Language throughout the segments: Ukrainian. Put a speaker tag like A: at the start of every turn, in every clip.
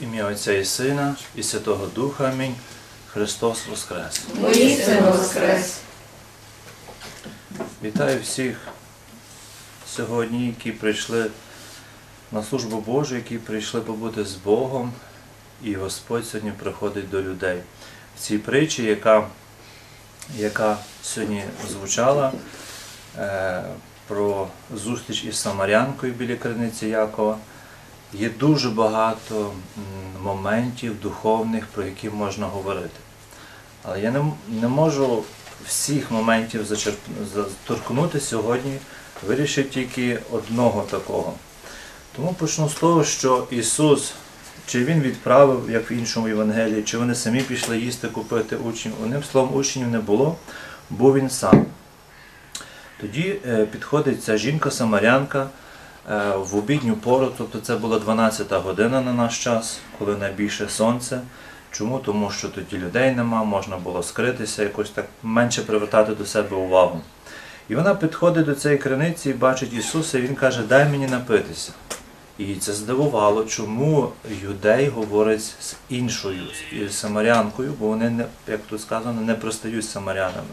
A: ім'я Отця і Сина, і Святого Духа. Амінь. Христос Воскрес!
B: Воістину воскрес.
A: Вітаю всіх сьогодні, які прийшли на службу Божу, які прийшли побути з Богом, і Господь сьогодні приходить до людей. В цій притчі, яка, яка сьогодні звучала е, про зустріч із Самарянкою біля криниці Якова, є дуже багато моментів духовних, про які можна говорити. Але я не, не можу всіх моментів зачерп- заторкнути сьогодні, вирішив тільки одного такого. Тому почну з того, що Ісус, чи Він відправив, як в іншому Євангелії, чи вони самі пішли їсти, купити учнів. Одним словом, учнів не було, був він сам. Тоді е, підходить ця жінка-самарянка в обідню пору, тобто це була 12-та година на наш час, коли найбільше сонце. Чому? Тому що тоді людей нема, можна було скритися, якось так менше привертати до себе увагу. І вона підходить до цієї криниці і бачить Ісуса, і Він каже, дай мені напитися. І це здивувало, чому юдей говорить з іншою, з самарянкою, бо вони, як тут сказано, не пристають з самарянами.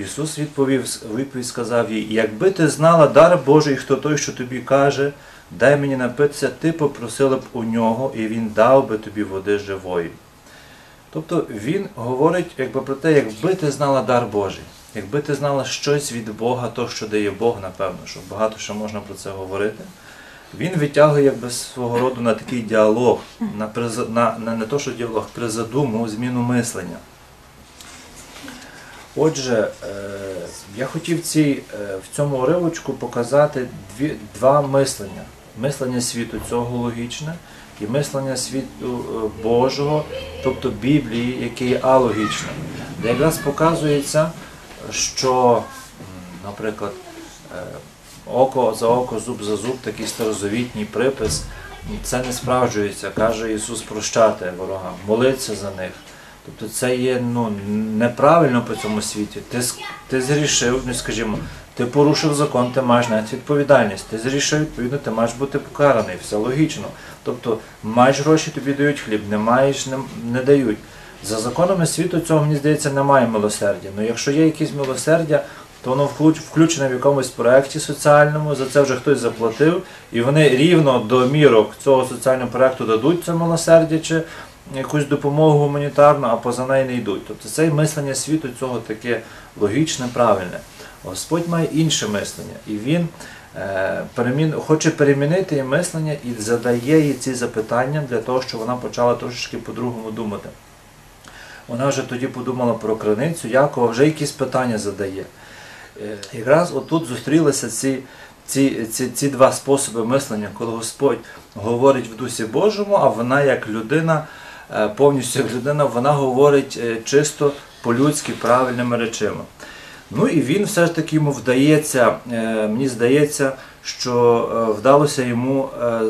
A: Ісус відповів, відповідь сказав їй, якби ти знала дар Божий, хто той, що тобі каже, дай мені напитися, ти попросила б у нього, і він дав би тобі води живої. Тобто він говорить якби, про те, якби ти знала дар Божий, якби ти знала щось від Бога, то, що дає Бог, напевно, що багато що можна про це говорити. Він витягує якби свого роду на такий діалог, на, приз- на, на не то, що діалог, призадуму, зміну мислення. Отже, е, я хотів цій, е, в цьому уривочку показати дві, два мислення. Мислення світу цього логічне і мислення світу е, Божого, тобто Біблії, яке є алогічне. Де якраз показується, що, наприклад, око за око, зуб за зуб, такий старозавітній припис, це не справджується, каже Ісус прощати ворогам, молитися за них. Тобто це є ну, неправильно по цьому світі. Ти, ти зрішив, ну скажімо, ти порушив закон, ти маєш навіть відповідальність. Ти зрішив, відповідно, ти маєш бути покараний, все логічно. Тобто маєш гроші, тобі дають хліб, не маєш, не, не дають. За законами світу цього, мені здається, немає милосердя. Ну якщо є якесь милосердя, то воно включене в якомусь проєкті соціальному, за це вже хтось заплатив, і вони рівно до мірок цього соціального проєкту дадуть це милосердя чи якусь допомогу гуманітарну, а поза неї не йдуть. Тобто це мислення світу цього таке логічне, правильне. Господь має інше мислення, і він е, перемін, хоче перемінити її мислення і задає їй ці запитання для того, щоб вона почала трошечки по-другому думати. Вона вже тоді подумала про криницю, Якова вже якісь питання задає. Е, Якраз отут зустрілися ці, ці, ці, ці два способи мислення, коли Господь говорить в Дусі Божому, а вона як людина, повністю як людина, вона говорить е, чисто по-людськи правильними речами. Ну і він все ж таки йому вдається, е, мені здається, що е, вдалося йому е,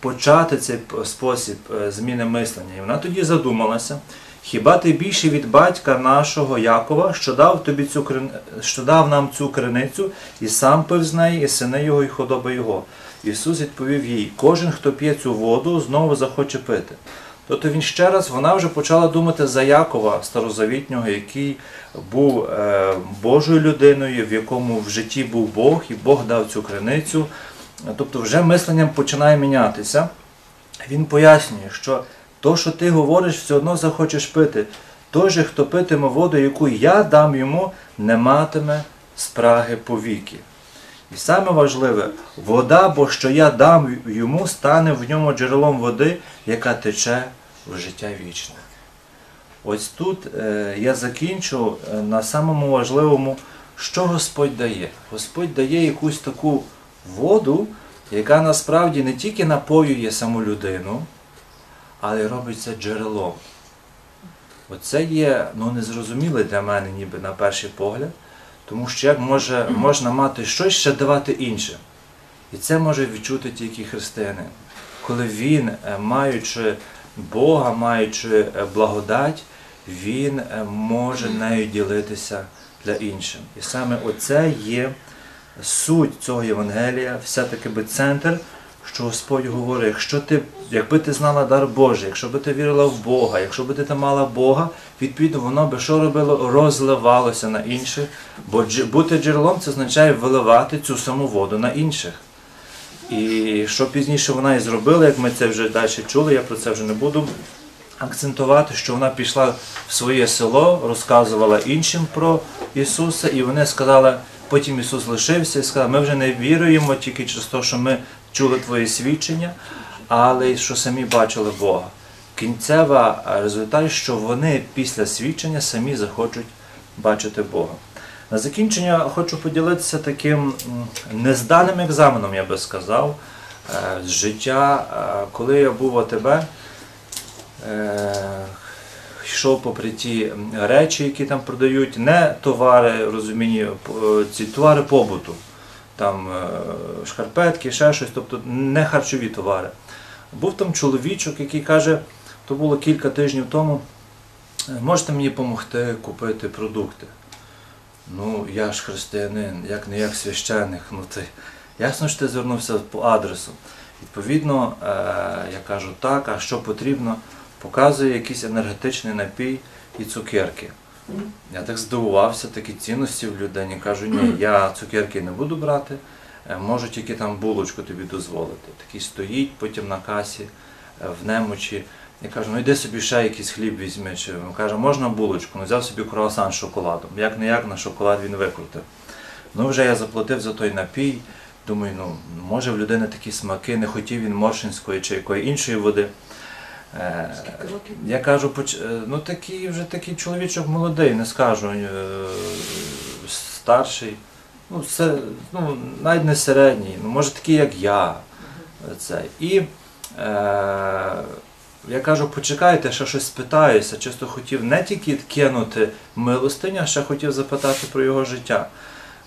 A: почати цей спосіб е, зміни мислення. І вона тоді задумалася. Хіба ти більше від батька нашого Якова, що дав тобі цю що дав нам цю криницю, і сам пив з неї, і сини його, і худоба його. Ісус відповів їй: кожен, хто п'є цю воду, знову захоче пити. Тобто він ще раз, вона вже почала думати за Якова старозавітнього, який був е, Божою людиною, в якому в житті був Бог, і Бог дав цю криницю. Тобто вже мисленням починає мінятися. Він пояснює, що то, що ти говориш, все одно захочеш пити. Той же, хто питиме воду, яку я дам йому, не матиме спраги повіки. І саме важливе, вода, бо що я дам йому, стане в ньому джерелом води, яка тече в життя вічне. Ось тут е, я закінчу е, на самому важливому, що Господь дає. Господь дає якусь таку воду, яка насправді не тільки напоює саму людину, але й робить джерелом. Оце є ну, незрозуміле для мене, ніби на перший погляд, тому що як може, можна мати щось ще давати іншим. І це може відчути тільки християнин. Коли він, е, маючи Бога, маючи е, благодать, він е, може нею ділитися для іншим. І саме оце є суть цього Євангелія, все-таки би центр, що Господь говорить, якщо ти, якби ти знала дар Божий, якщо би ти вірила в Бога, якщо би ти мала Бога, відповідно воно би що робило? Розливалося на інших. Бо бути джерелом це означає виливати цю саму воду на інших. І що пізніше вона і зробила, як ми це вже далі чули, я про це вже не буду акцентувати, що вона пішла в своє село, розказувала іншим про Ісуса, і вони сказали, потім Ісус лишився і сказав, ми вже не віруємо тільки через те, що ми чули Твої свідчення, але й що самі бачили Бога. Кінцева результат, що вони після свідчення самі захочуть бачити Бога. На закінчення хочу поділитися таким незданим екзаменом, я би сказав, е, з життя, е, коли я був АТБ, е, йшов попри ті речі, які там продають, не товари, розумінні, п- ці товари побуту, там е, шкарпетки, ще щось, тобто не харчові товари. Був там чоловічок, який каже, то було кілька тижнів тому, «Е, можете мені допомогти купити продукти. Ну, я ж християнин, як не як священник, ну ти ясно що ти звернувся по адресу. Відповідно, е, я кажу так, а що потрібно, показує якийсь енергетичний напій і цукерки. Я так здивувався, такі цінності в людині. Кажу, ні, я цукерки не буду брати, е, можу тільки там булочку тобі дозволити. Такий стоїть потім на касі е, в немочі. Я кажу, ну йди собі ще якийсь хліб візьми. Чи він каже, можна булочку? Ну взяв собі круасан з шоколадом. Як не як на шоколад він викрутив. Ну вже я заплатив за той напій. Думаю, ну може в людини такі смаки, не хотів він моршинської чи якої іншої води. Е, я кажу, е, ну такий вже такий чоловічок молодий, не скажу, е, старший, ну, це, ну навіть не середній, ну може такий, як я. Це. І е, я кажу, почекайте, ще щось спитаюся. Чисто хотів не тільки кинути милостиню, а ще хотів запитати про його життя.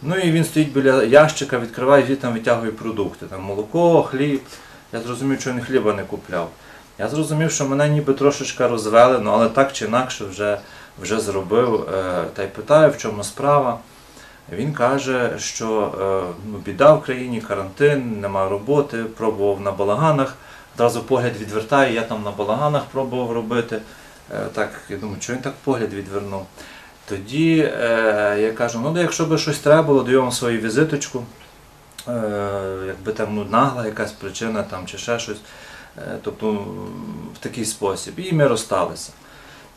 A: Ну і він стоїть біля ящика, відкриває, звідти там витягує продукти. Там молоко, хліб. Я зрозумів, що він хліба не купляв. Я зрозумів, що мене ніби трошечки розвели, ну але так чи інакше вже, вже зробив. Е, Та й питаю, в чому справа. Він каже, що е, ну, біда в країні, карантин, нема роботи, пробував на балаганах. Одразу погляд відвертає, я там на балаганах пробував робити. Е, Так, я думаю, що він так погляд відвернув. Тоді е, я кажу, ну якщо би щось треба було, даю вам свою візиточку. Е, якби там ну, нагла якась причина там, чи ще щось. Е, тобто в такий спосіб. І ми розсталися.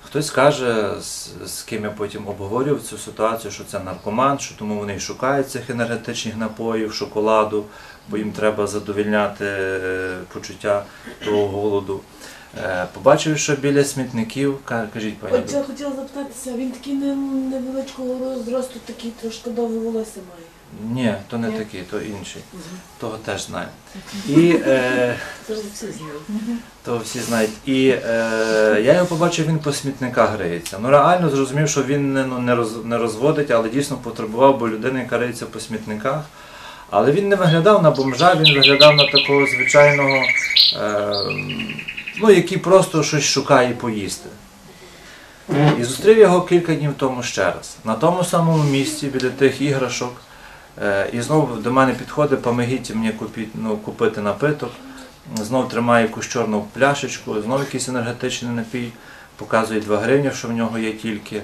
A: Хтось каже, з, з ким я потім обговорював цю ситуацію, що це наркоман, що тому вони і шукають цих енергетичних напоїв, шоколаду, бо їм треба задовільняти е, почуття того голоду. Е, Побачив, що біля смітників, кажіть, пані.
C: От я хотіла запитатися, він такий невеличкого зросту, такий трошки довге волосся має.
A: Ні, то не такий, то інший. Того теж знаю. І е,
C: Це всі знають.
A: то всі знають. І е, я його побачив, він по смітниках гриється. Ну реально зрозумів, що він не, ну, не, роз, не розводить, але дійсно потребував, бо людина, яка риється по смітниках. Але він не виглядав на бомжа, він виглядав на такого звичайного, е, ну, який просто щось шукає поїсти. І зустрів його кілька днів тому ще раз. На тому самому місці, біля тих іграшок. Е, І знову до мене підходить, помогіть мені купити, ну, купити напиток. Знов тримає якусь чорну пляшечку, знов якийсь енергетичний напій, показує 2 гривні, що в нього є тільки.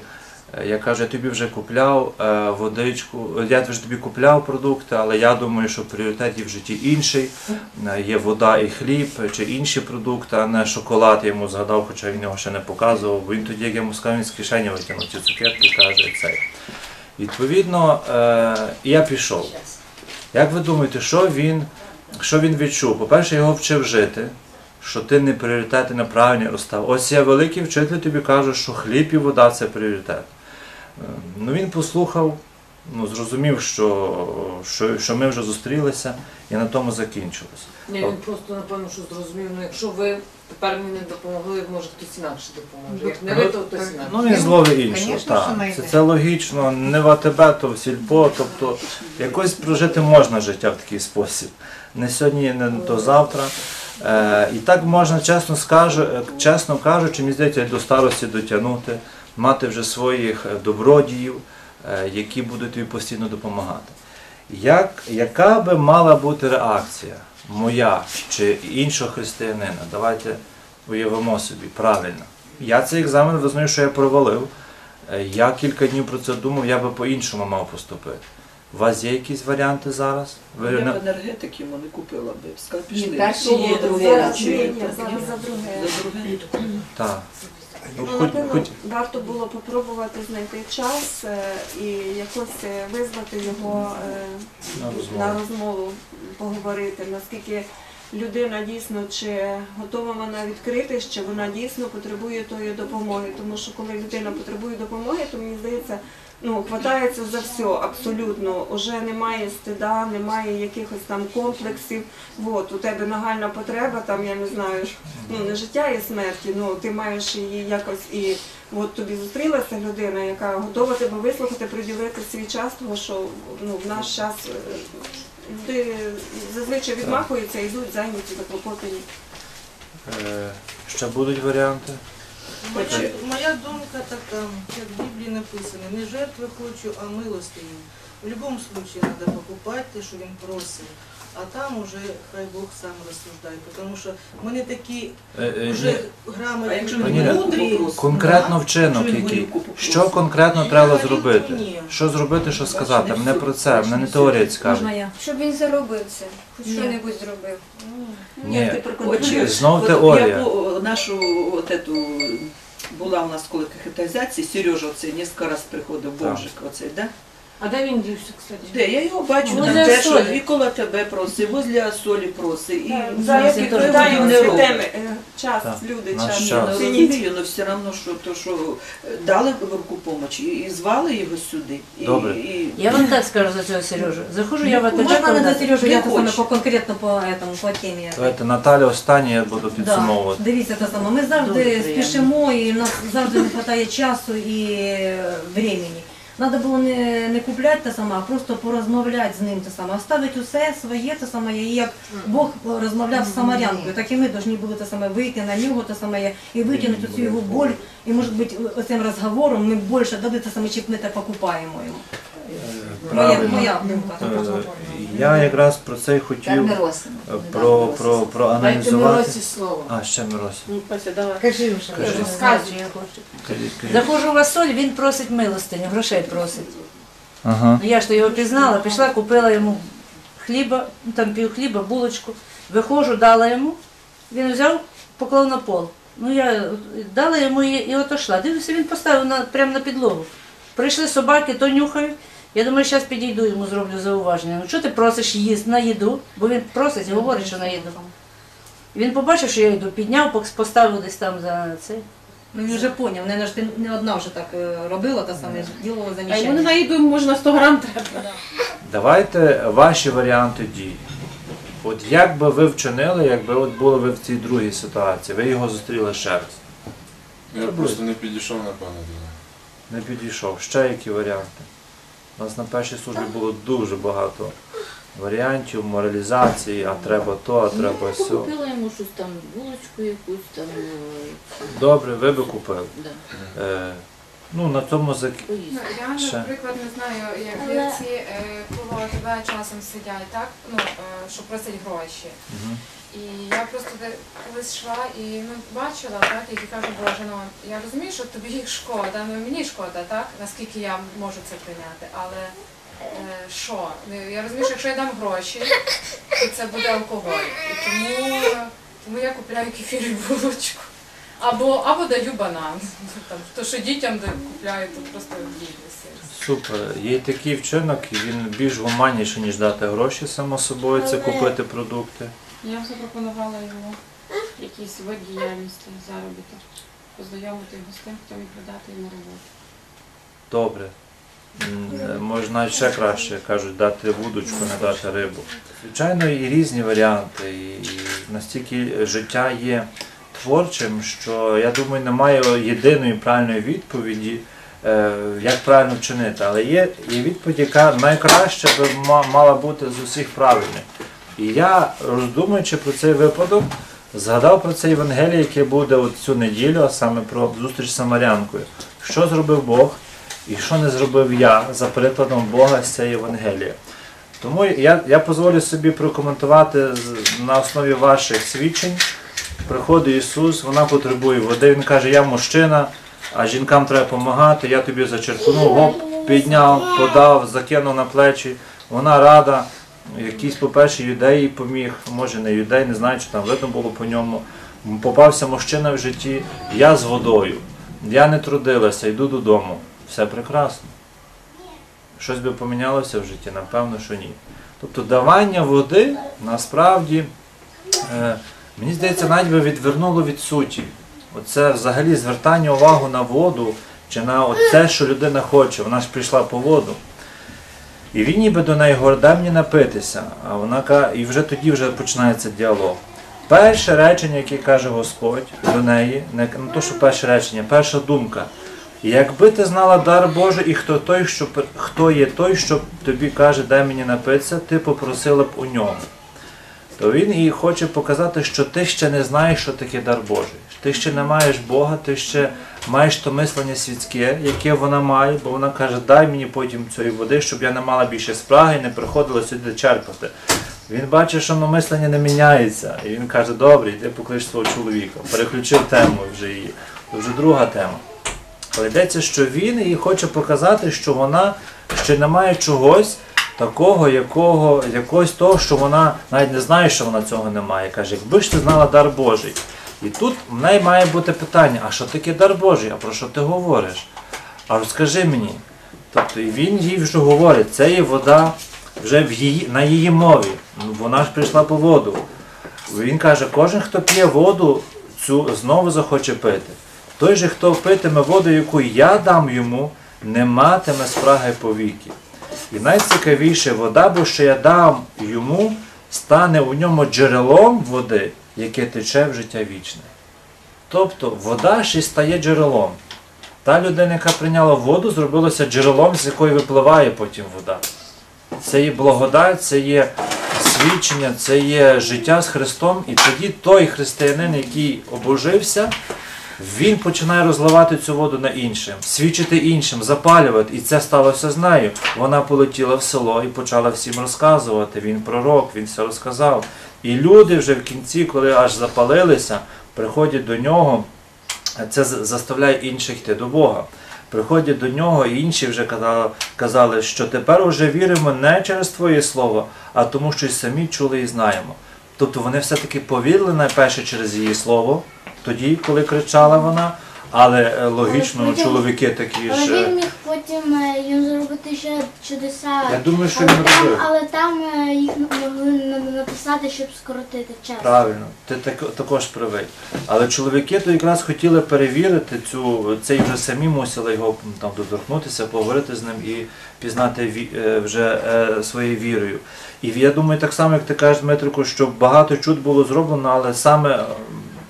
A: Е, Я кажу, я тобі вже купляв е, водичку, я вже тобі купляв продукти, але я думаю, що пріоритет є в житті інший. Є вода і хліб чи інші продукти, а не шоколад. Я йому згадав, хоча він його ще не показував. Бо він тоді, як я йому сказав, він з кишені витягнув ці цукерки, каже цей. Відповідно, е, я пішов. Як ви думаєте, що він, що він відчув? По-перше, його вчив жити, що ти не пріоритети неправильні розстав. Ось я великий вчитель тобі кажу, що хліб і вода це пріоритет. Е, Ну він послухав, ну, зрозумів, що, що, що ми вже зустрілися, і на тому закінчилось.
C: Ні, він просто напевно, що зрозумів, ну якщо ви тепер мені не допомогли, може хтось інакше допоможе. Як не ви, то хтось інакше.
A: Ну він зловив іншого.
D: Конечно,
A: Так. Це,
D: знайде.
A: це логічно, не в АТБ, то в сільпо, тобто якось прожити можна життя в такий спосіб. Не сьогодні, не то завтра. Е, і так можна, чесно, скажу, е, чесно кажучи, мені здається, до старості дотягнути, мати вже своїх е, добродіїв, е, які будуть тобі постійно допомагати. Як, яка би мала бути реакція моя чи іншого християнина. Давайте уявимо собі правильно. Я цей екзамен визнаю, що я провалив. Е, Я кілька днів про це думав, я би по-іншому мав поступити. У вас є якісь варіанти зараз? Ви
D: Я
A: на-
D: б енергетик йому не купила би. Сказала,
B: Ні,
D: пішли.
B: перші є,
E: ні, зараз за друге.
D: За друге.
A: Так. Ну,
E: напевно,
A: хоч,
E: варто було попробувати знайти час е, і якось е, визвати його е,
A: На розмову.
E: на розмову, поговорити, наскільки людина дійсно чи готова вона відкрити, чи вона дійсно потребує тої допомоги. Тому що коли людина потребує допомоги, то мені здається, ну хватається за все абсолютно. Уже немає стида, немає якихось там комплексів. От у тебе нагальна потреба, там я не знаю, ну не життя і смерті. Ну ти маєш її якось і от тобі зустрілася людина, яка готова тебе вислухати, приділити свій час, тому що ну в наш час е, люди зазвичай відмахуються, йдуть зайняті, заклопотані.
A: е, ще будуть варіанти?
F: Моя, моя думка така, як в Біблії написано, не жертви хочу, а милостиню. В будь-якому випадку треба покупати те, що він просить, а там уже хай Бог сам розсуждає, тому що ми не такі
A: Е, е,
F: вже
A: ні,
F: грамотні, мудрі.
A: Конкретно вчинок який. Що конкретно треба зробити? Що зробити, що сказати? Мене про це, мене
D: не
A: теорія
G: я?
B: Щоб він заробив це, хоч що-небудь зробив.
A: Ні,
E: ти проконтролюєш.
A: Знов теорія.
D: Нашу от эту, була у нас коли кахетизація, Сережа оцей кілька раз приходив,
A: Так.
D: Божик оцей, да?
C: А де він дівся, кстати?
D: Де я його бачу,
B: Возле
D: там те, що
B: Солі.
D: і коло тебе просить, возле солі просить. І
B: теж
D: не робить.
E: теми. Е, Час,
A: Так,
E: люди,
A: наш
E: час.
A: Час.
D: ну, розумію, але все одно, що, то, що е, дали руку помочі і, і звали його сюди. І,
A: Добре.
D: І,
H: Я вам так скажу за цього Сережу. Захожу я в
G: Можно
H: когда-
G: на Сережу,
D: Не
G: я то
D: хоче.
G: по конкретно по этому, по темі.
A: Давайте Наталя останнє я буду
G: Да.
A: підсумовувати.
G: Дивіться те саме. Ми завжди
H: Дуже приємно.
G: спішимо і в нас завжди не вистачає часу і е, времени. Треба було не, не купляти те саме, а просто порозмовляти з ним те саме, оставити усе своє те саме, і як Бог розмовляв з самарянкою, так і ми повинні були те саме вийти на нього те саме і витягнути цю його боль. І може бути оцим розговором ми більше дали те саме, чим ми те покупаємо йому. Моя,
A: Правильно.
G: моя думка.
A: Е, Я якраз про це й хотів е, про, про,
C: Дайте слово.
A: А, ще Мирось.
F: Ну, Пася, давай.
H: Кажи вже,
A: Кажи.
H: що я хочу.
A: Кажіть, кажіть.
H: Заходжу в Асоль, він просить милостиню, грошей просить.
A: Ага.
H: Ну я ж то його пізнала, пішла, купила йому хліба, ну там пів хліба, булочку. Виходжу, дала йому. Він взяв, поклав на пол. Ну я дала йому і, і отошла. Дивлюся, він поставив на, прямо на підлогу. Прийшли собаки, то нюхають. Я думаю, зараз підійду йому, зроблю зауваження. Ну чого ти просиш їсти на їду? Бо він просить і говорить, що на їду. Він побачив, що я йду, підняв, поставив десь там за цей.
G: Ну він вже поняв, не, ти не одна вже так е, робила те саме, ділила
F: А йому на їду можна 100 грам треба.
A: Давайте ваші варіанти дій. От як би ви вчинили, якби от були ви в цій другій ситуації, ви його зустріли ще раз.
I: Я просто не підійшов, напевно, до нього.
A: Не підійшов. Ще які варіанти? У нас на першій службі було дуже багато варіантів, моралізації, а треба то, а треба
J: Ну,
A: сьо.
J: Купила йому щось там, булочку якусь там, е,
A: Добре, ви би купили.
J: да,
A: Е, ну, на цьому зак...
K: Ну, я,
A: Ще.
K: наприклад, не знаю, як ці е, коло тебе часом сидять, так? Ну, е, що просять гроші.
A: Мгм.
K: І я просто колись йшла і ну, бачила, так, які кажуть, Боже, ну я розумію, що тобі їх шкода, ну мені шкода, так, наскільки я можу це прийняти, але е, що? Ну, Я розумію, що якщо я дам гроші, то це буде алкоголь. І тому, тому я купляю кефір і булочку. Або, або даю банан. Там, то, що дітям купляю, то просто ділюся.
A: Супер. Є такий вчинок, і він більш гуманніший, ніж дати гроші, само собою, це купити продукти.
L: Я запропонувала йому якийсь вид діяльності, заробіток, познайомити його з тим, хто міг дати йому роботу.
A: Добре. М, Може навіть ще краще, кажуть, дати вудочку, не дати рибу. Звичайно, і різні варіанти. І настільки життя є творчим, що я думаю, немає єдиної правильної відповіді, е, як правильно вчинити. Але є, є відповідь, яка найкраще би ма- мала бути з усіх правильних. І я, роздумуючи про цей випадок, згадав про це Євангеліє, яке буде цю неділю, а саме про зустріч з Самарянкою. Що зробив Бог і що не зробив я за прикладом Бога з цієї Євангелія. Тому я, я дозволю собі прокоментувати на основі ваших свідчень. Приходить Ісус, вона потребує води. Він каже, я мужчина, а жінкам треба допомагати, я тобі зачерпнув, гоп, підняв, подав, закинув на плечі. Вона рада. Якийсь, по-перше, юдей поміг, може не юдей, не знаю, чи там видно було по ньому. Попався мужчина в житті, я з водою. Я не трудилася, йду додому. Все прекрасно. Щось би помінялося в житті? Напевно, що ні. Тобто давання води насправді, е, мені здається, навіть би відвернуло від суті. Оце взагалі звертання увагу на воду чи на те, що людина хоче. Вона ж прийшла по воду. І він ніби до неї говорить, дай мені напитися. А вона каже, і вже тоді вже починається діалог. Перше речення, яке каже Господь до неї, не, не то, що перше речення, перша думка. Якби ти знала дар Божий і хто той, що хто є той, що тобі каже, дай мені напитися, ти попросила б у ньому. То він і хоче показати, що ти ще не знаєш, що таке дар Божий. Ти ще не маєш Бога, ти ще маєш то мислення світське, яке вона має, бо вона каже, дай мені потім цієї води, щоб я не мала більше спраги і не приходила сюди черпати. Він бачить, що ну, мислення не міняється. І він каже, добре, йди поклич свого чоловіка. Переключив тему вже її. Це вже друга тема. Але йдеться, що він їй хоче показати, що вона ще не має чогось такого, якого, якогось того, що вона навіть не знає, що вона цього не має. Каже, якби ж ти знала дар Божий. І тут в неї має бути питання, а що таке дар Божий? А про що ти говориш? А розкажи мені. Тобто він їй вже говорить, це є вода вже в її, на її мові. Ну, Вона ж прийшла по воду. Він каже, кожен, хто п'є воду, цю знову захоче пити. Той же, хто питиме воду, яку я дам йому, не матиме спраги повіки. І найцікавіше, вода, бо що я дам йому, стане у ньому джерелом води, яке тече в життя вічне. Тобто вода ще й стає джерелом. Та людина, яка прийняла воду, зробилася джерелом, з якої випливає потім вода. Це є благодать, це є свідчення, це є життя з Христом. І тоді той християнин, який обожився, він починає розливати цю воду на іншим, свідчити іншим, запалювати. І це сталося з нею. Вона полетіла в село і почала всім розказувати. Він пророк, він все розказав. І люди вже в кінці, коли аж запалилися, приходять до нього. Це заставляє інших йти до Бога. Приходять до нього, і інші вже казали, що тепер уже віримо не через Твоє Слово, а тому, що й самі чули і знаємо. Тобто вони все-таки повірили найперше через її слово, тоді, коли кричала вона, але е, логічно,
M: потім-
A: чоловіки такі
M: Але
A: ж. е,
M: він міг потім е, їм зробити ще чудеса.
A: Я думаю, що
M: але
A: він
M: там,
A: робив.
M: але там е, їх могли на- написати, щоб скоротити час.
A: Правильно, ти так, також правий. Але чоловіки то якраз хотіли перевірити цю, це і вже самі мусили його м, там доторкнутися, поговорити з ним і пізнати ві- е, вже е, своєю вірою. І я думаю, так само, як ти кажеш, Дмитрику, що багато чуд було зроблено, але саме е,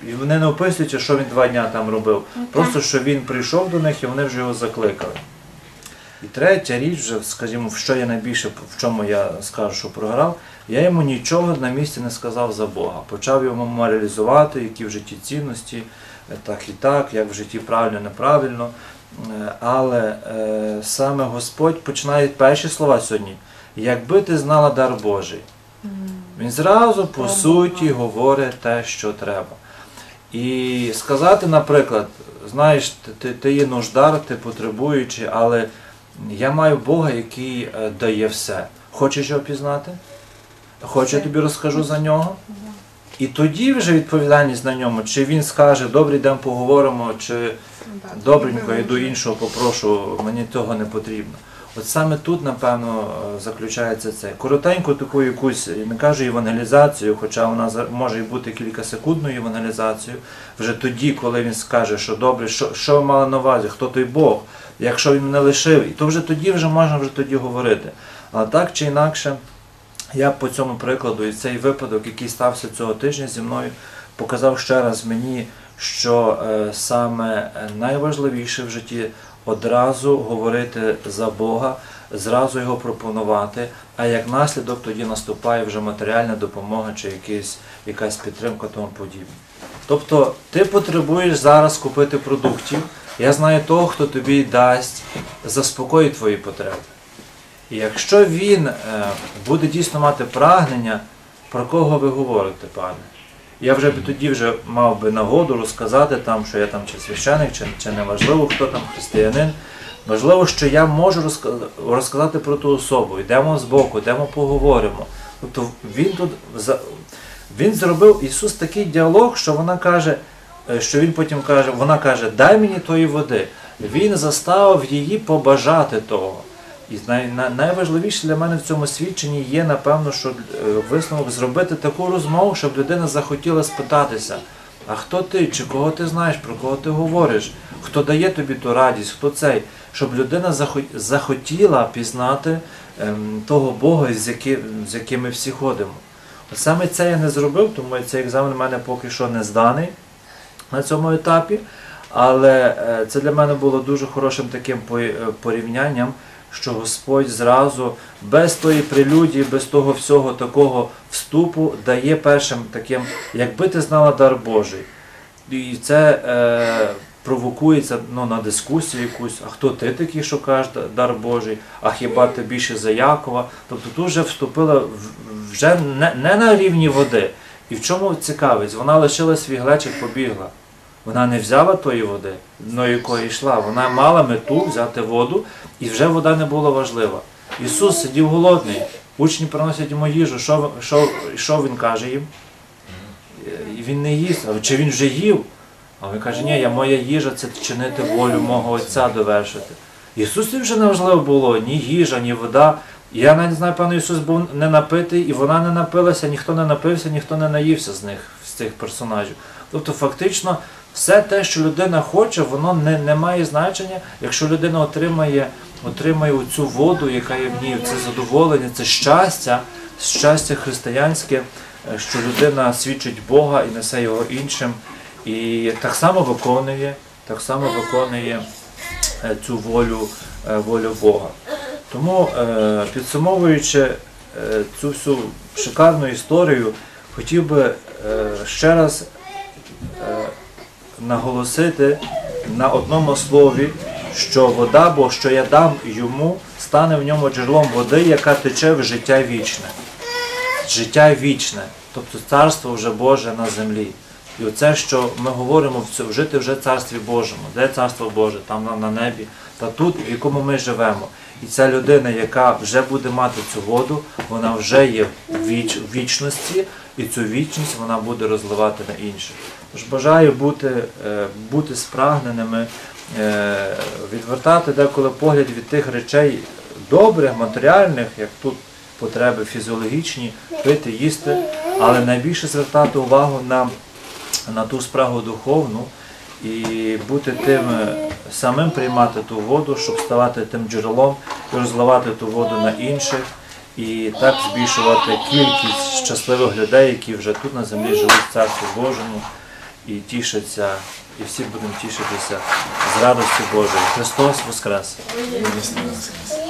A: і вони не описуються, що він два дня там робив.
M: Ну,
A: Просто що він прийшов до них і вони вже його закликали. І третя річ, вже, скажімо, в що я найбільше в чому я скажу, що програв, я йому нічого на місці не сказав за Бога. Почав його меморіалізувати, які в житті цінності, е, так і так, як в житті правильно, неправильно. Е, Але е, саме Господь починає перші слова сьогодні. Якби ти знала дар Божий. Він зразу по суті говорить те, що треба. І сказати, наприклад, знаєш, ти, ти, є нуждар, ти потребуючий, але я маю Бога, який е, дає все. Хочеш його пізнати? Хочеш, я тобі розкажу за нього? І тоді вже відповідальність на ньому, чи він скаже, добре, йдемо поговоримо, чи добренько, я йду іншого попрошу, мені того не потрібно. От саме тут, напевно, е, заключається це. Коротенько таку якусь, не кажу евангелізацію, хоча вона може і бути кількасекундною евангелізацією, вже тоді, коли він скаже, що добре, що, що мали на увазі, хто той Бог, якщо він мене лишив, і то вже тоді вже можна вже тоді говорити. Але так чи інакше, я по цьому прикладу і цей випадок, який стався цього тижня зі мною, показав ще раз мені, що е, саме найважливіше в житті одразу говорити за Бога, зразу його пропонувати, а як наслідок тоді наступає вже матеріальна допомога чи якийсь, якась підтримка тому подібне. Тобто ти потребуєш зараз купити продуктів, я знаю того, хто тобі дасть, заспокоїть твої потреби. І якщо він е, буде дійсно мати прагнення, про кого ви говорите, пане? Я вже б тоді вже мав би нагоду розказати там, що я там чи священик, чи, чи не важливо, хто там християнин. Важливо, що я можу розказати про ту особу. Йдемо збоку, йдемо поговоримо. Тобто він тут він зробив Ісус такий діалог, що вона каже, е, що він потім каже, вона каже, дай мені тої води. Він заставив її побажати того. І най, най- найважливіше для мене в цьому свідченні є, напевно, що е, висновок зробити таку розмову, щоб людина захотіла спитатися, а хто ти, чи кого ти знаєш, про кого ти говориш, хто дає тобі ту радість, хто цей, щоб людина захотіла пізнати ем, того Бога, з, яки, з яким ми всі ходимо. Саме це я не зробив, тому цей екзамен у мене поки що не зданий на цьому етапі. Але е, це для мене було дуже хорошим таким е, порівнянням, що Господь зразу без тої прелюдії, без того всього такого вступу дає першим таким, якби ти знала дар Божий. І це е, провокується ну, на дискусію якусь, а хто ти такий, що кажеш дар Божий, а хіба ти більше за Якова? Тобто тут вже вступила вже не, не на рівні води. І в чому цікавість? Вона лишила свій глечик, побігла. Вона не взяла тої води, до якої йшла. Вона мала мету взяти воду, і вже вода не була важлива. Ісус сидів голодний, учні приносять йому їжу. Що, що, що він каже їм? Він не їсть, чи він вже їв? А він каже, ні, я моя їжа це чинити волю мого Отця довершити. Ісусу вже не важливо було ні їжа, ні вода. Я навіть знаю, певно, Ісус був не напитий, і вона не напилася, ніхто не напився, ніхто не наївся з них, з цих персонажів. Тобто, фактично, все те, що людина хоче, воно не, не має значення, якщо людина отримає, отримає цю воду, яка є в ній, це задоволення, це щастя, щастя християнське, е, що людина свідчить Бога і несе його іншим. І так само виконує, так само виконує е, цю волю, е, волю Бога. Тому, підсумовуючи цю всю шикарну історію, хотів би ще раз наголосити на одному слові, що вода, бо що я дам йому, стане в ньому джерелом води, яка тече в життя вічне. Життя вічне, тобто царство вже Боже на землі. І оце, що ми говоримо, в жити вже царстві Божому. Де царство Боже? Там на небі, та тут, в якому ми живемо. І ця людина, яка вже буде мати цю воду, вона вже є в віч, в вічності, і цю вічність вона буде розливати на інших. Тож бажаю бути, е, бути спрагненими, е, відвертати деколи погляд від тих речей добрих, матеріальних, як тут потреби фізіологічні, пити, їсти, але найбільше звертати увагу на, на ту спрагу духовну і бути тим е, самим приймати ту воду, щоб ставати тим джерелом і розливати ту воду на інших. І так збільшувати кількість щасливих людей, які вже тут на землі живуть в Царстві Божому і тішаться, і всі будемо тішитися з радості Божої. Христос Воскрес!
I: Воскрес!